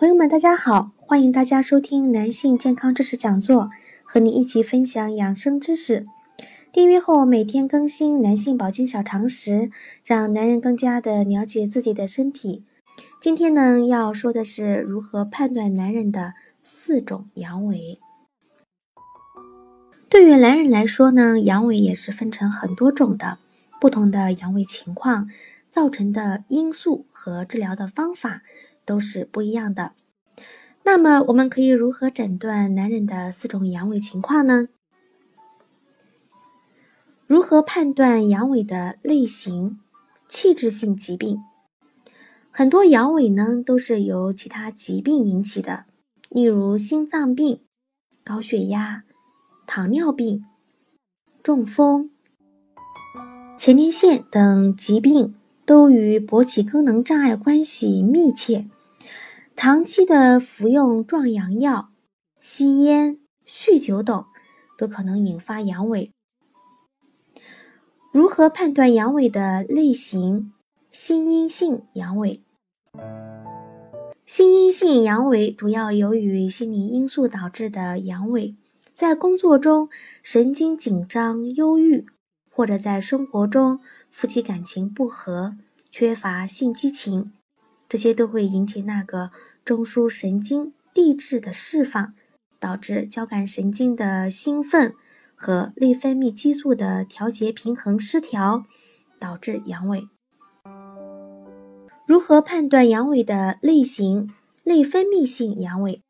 朋友们，大家好，欢迎大家收听男性健康知识讲座，和你一起分享养生知识。订阅后每天更新男性保健小常识，让男人更加的了解自己的身体。今天呢，要说的是如何判断男人的四种阳痿。对于男人来说呢，阳痿也是分成很多种的，不同的阳痿情况造成的因素和治疗的方法。都是不一样的。那么，我们可以如何诊断男人的四种阳痿情况呢？如何判断阳痿的类型？器质性疾病，很多阳痿呢都是由其他疾病引起的，例如心脏病、高血压、糖尿病、中风、前列腺等疾病都与勃起功能障碍关系密切。长期的服用壮阳药、吸烟、酗酒等，都可能引发阳痿。如何判断阳痿的类型？心因性阳痿。心因性阳痿主要由于心理因素导致的阳痿，在工作中神经紧张、忧郁，或者在生活中夫妻感情不和、缺乏性激情，这些都会引起那个。中枢神经递质的释放，导致交感神经的兴奋和内分泌激素的调节平衡失调，导致阳痿。如何判断阳痿的类型？内分泌性阳痿、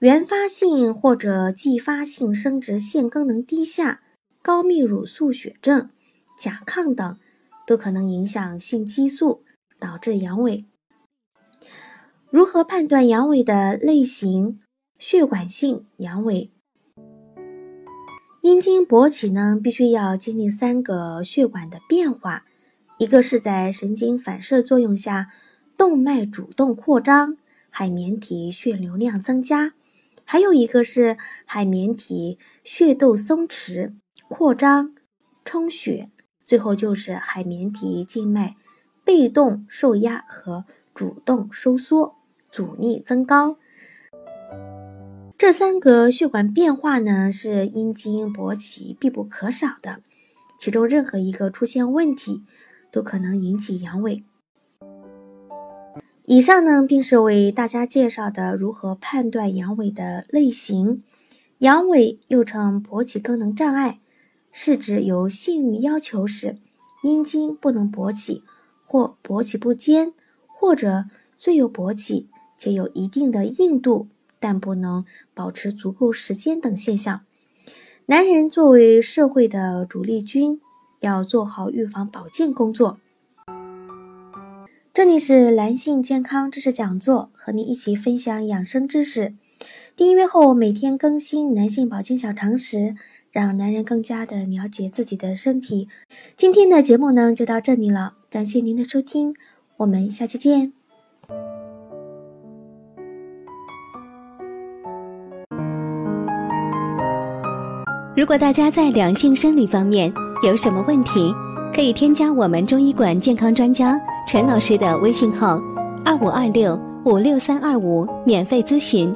原发性或者继发性生殖腺功能低下、高泌乳素血症、甲亢等，都可能影响性激素，导致阳痿。如何判断阳痿的类型？血管性阳痿，阴茎勃起呢，必须要经历三个血管的变化，一个是在神经反射作用下，动脉主动扩张，海绵体血流量增加；还有一个是海绵体血窦松弛扩张充血；最后就是海绵体静脉被动受压和主动收缩。阻力增高，这三个血管变化呢是阴茎勃起必不可少的，其中任何一个出现问题，都可能引起阳痿。以上呢，便是为大家介绍的如何判断阳痿的类型。阳痿又称勃起功能障碍，是指有性欲要求时，阴茎不能勃起，或勃起不坚，或者虽有勃起。且有一定的硬度，但不能保持足够时间等现象。男人作为社会的主力军，要做好预防保健工作。这里是男性健康知识讲座，和你一起分享养生知识。订阅后每天更新男性保健小常识，让男人更加的了解自己的身体。今天的节目呢就到这里了，感谢您的收听，我们下期见。如果大家在两性生理方面有什么问题，可以添加我们中医馆健康专家陈老师的微信号：二五二六五六三二五，免费咨询。